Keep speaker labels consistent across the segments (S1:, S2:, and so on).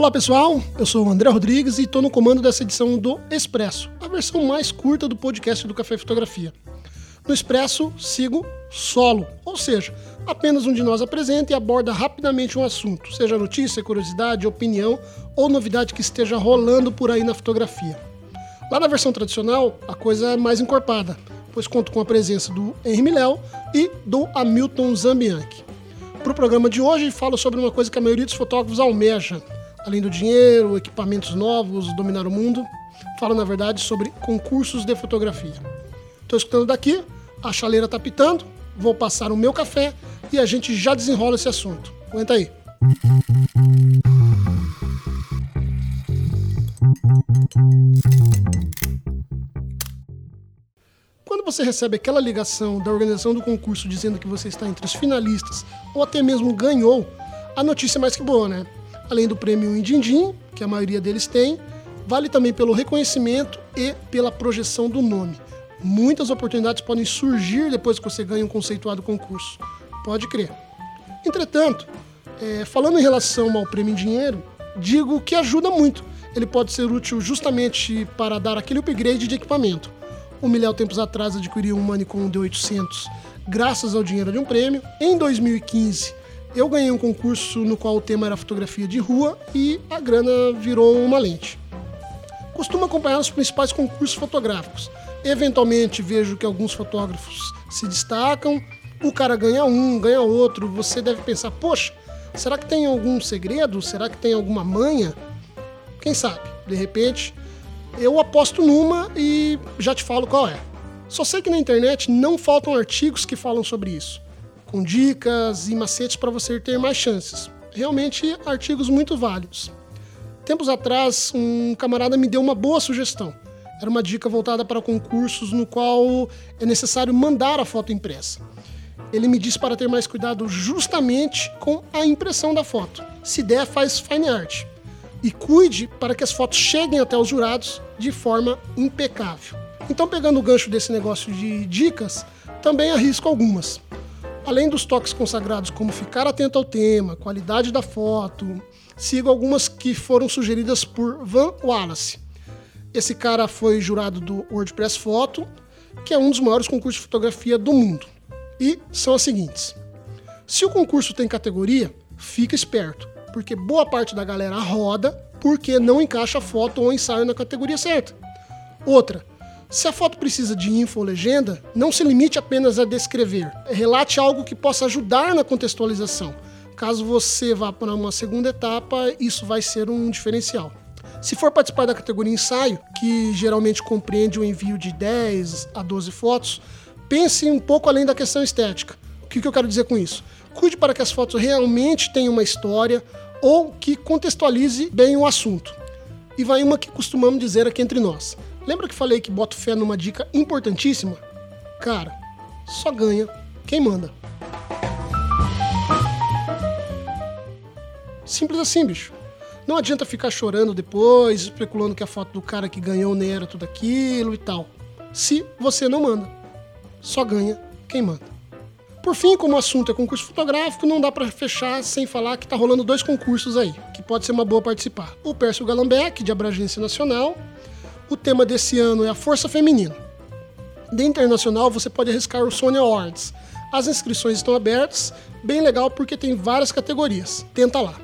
S1: Olá pessoal, eu sou o André Rodrigues e estou no comando dessa edição do Expresso, a versão mais curta do podcast do Café Fotografia. No Expresso, sigo solo, ou seja, apenas um de nós apresenta e aborda rapidamente um assunto, seja notícia, curiosidade, opinião ou novidade que esteja rolando por aí na fotografia. Lá na versão tradicional, a coisa é mais encorpada, pois conto com a presença do Henri Miléo e do Hamilton Zambianchi. Para o programa de hoje, falo sobre uma coisa que a maioria dos fotógrafos almeja, além do dinheiro, equipamentos novos, dominar o mundo, fala na verdade sobre concursos de fotografia. Estou escutando daqui, a chaleira está pitando, vou passar o meu café e a gente já desenrola esse assunto. Aguenta aí. Quando você recebe aquela ligação da organização do concurso dizendo que você está entre os finalistas ou até mesmo ganhou, a notícia é mais que boa, né? Além do prêmio Indindim, que a maioria deles tem, vale também pelo reconhecimento e pela projeção do nome. Muitas oportunidades podem surgir depois que você ganha um conceituado concurso. Pode crer. Entretanto, é, falando em relação ao prêmio em dinheiro, digo que ajuda muito. Ele pode ser útil justamente para dar aquele upgrade de equipamento. O Milhão tempos atrás adquiriu um Manicom D800 graças ao dinheiro de um prêmio. Em 2015, eu ganhei um concurso no qual o tema era fotografia de rua e a grana virou uma lente. Costumo acompanhar os principais concursos fotográficos. Eventualmente vejo que alguns fotógrafos se destacam, o cara ganha um, ganha outro. Você deve pensar: poxa, será que tem algum segredo? Será que tem alguma manha? Quem sabe? De repente, eu aposto numa e já te falo qual é. Só sei que na internet não faltam artigos que falam sobre isso com dicas e macetes para você ter mais chances. Realmente, artigos muito válidos. Tempos atrás, um camarada me deu uma boa sugestão. Era uma dica voltada para concursos no qual é necessário mandar a foto impressa. Ele me disse para ter mais cuidado justamente com a impressão da foto. Se der, faz fine art. E cuide para que as fotos cheguem até os jurados de forma impecável. Então, pegando o gancho desse negócio de dicas, também arrisco algumas. Além dos toques consagrados como ficar atento ao tema, qualidade da foto, sigo algumas que foram sugeridas por Van Wallace. Esse cara foi jurado do WordPress Photo, que é um dos maiores concursos de fotografia do mundo. E são as seguintes: se o concurso tem categoria, fica esperto, porque boa parte da galera roda porque não encaixa foto ou ensaio na categoria certa. Outra, se a foto precisa de info ou legenda, não se limite apenas a descrever. Relate algo que possa ajudar na contextualização. Caso você vá para uma segunda etapa, isso vai ser um diferencial. Se for participar da categoria ensaio, que geralmente compreende o envio de 10 a 12 fotos, pense um pouco além da questão estética. O que eu quero dizer com isso? Cuide para que as fotos realmente tenham uma história ou que contextualize bem o assunto. E vai uma que costumamos dizer aqui entre nós. Lembra que falei que boto fé numa dica importantíssima? Cara, só ganha quem manda. Simples assim, bicho. Não adianta ficar chorando depois, especulando que a foto do cara que ganhou nem era tudo aquilo e tal. Se você não manda, só ganha quem manda. Por fim, como o assunto é concurso fotográfico, não dá para fechar sem falar que tá rolando dois concursos aí, que pode ser uma boa participar. O Pércio Galambeck, de abrangência nacional, o tema desse ano é a força feminina. De internacional, você pode arriscar o Sony Awards. As inscrições estão abertas, bem legal porque tem várias categorias. Tenta lá.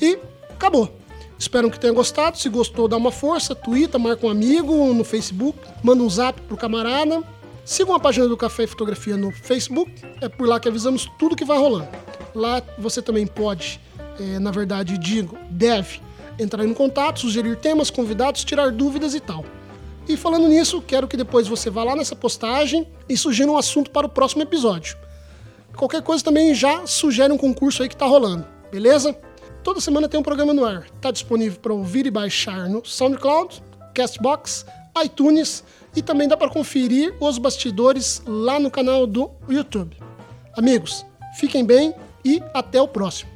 S1: E acabou. Espero que tenha gostado. Se gostou, dá uma força, twitta, marca um amigo no Facebook, manda um zap pro camarada. Sigam a página do Café e Fotografia no Facebook, é por lá que avisamos tudo que vai rolando. Lá você também pode, é, na verdade, digo, deve entrar em contato, sugerir temas, convidados, tirar dúvidas e tal. E falando nisso, quero que depois você vá lá nessa postagem e sugira um assunto para o próximo episódio. Qualquer coisa também já sugere um concurso aí que está rolando, beleza? Toda semana tem um programa no ar. Está disponível para ouvir e baixar no SoundCloud, Castbox, iTunes e também dá para conferir os bastidores lá no canal do YouTube. Amigos, fiquem bem e até o próximo.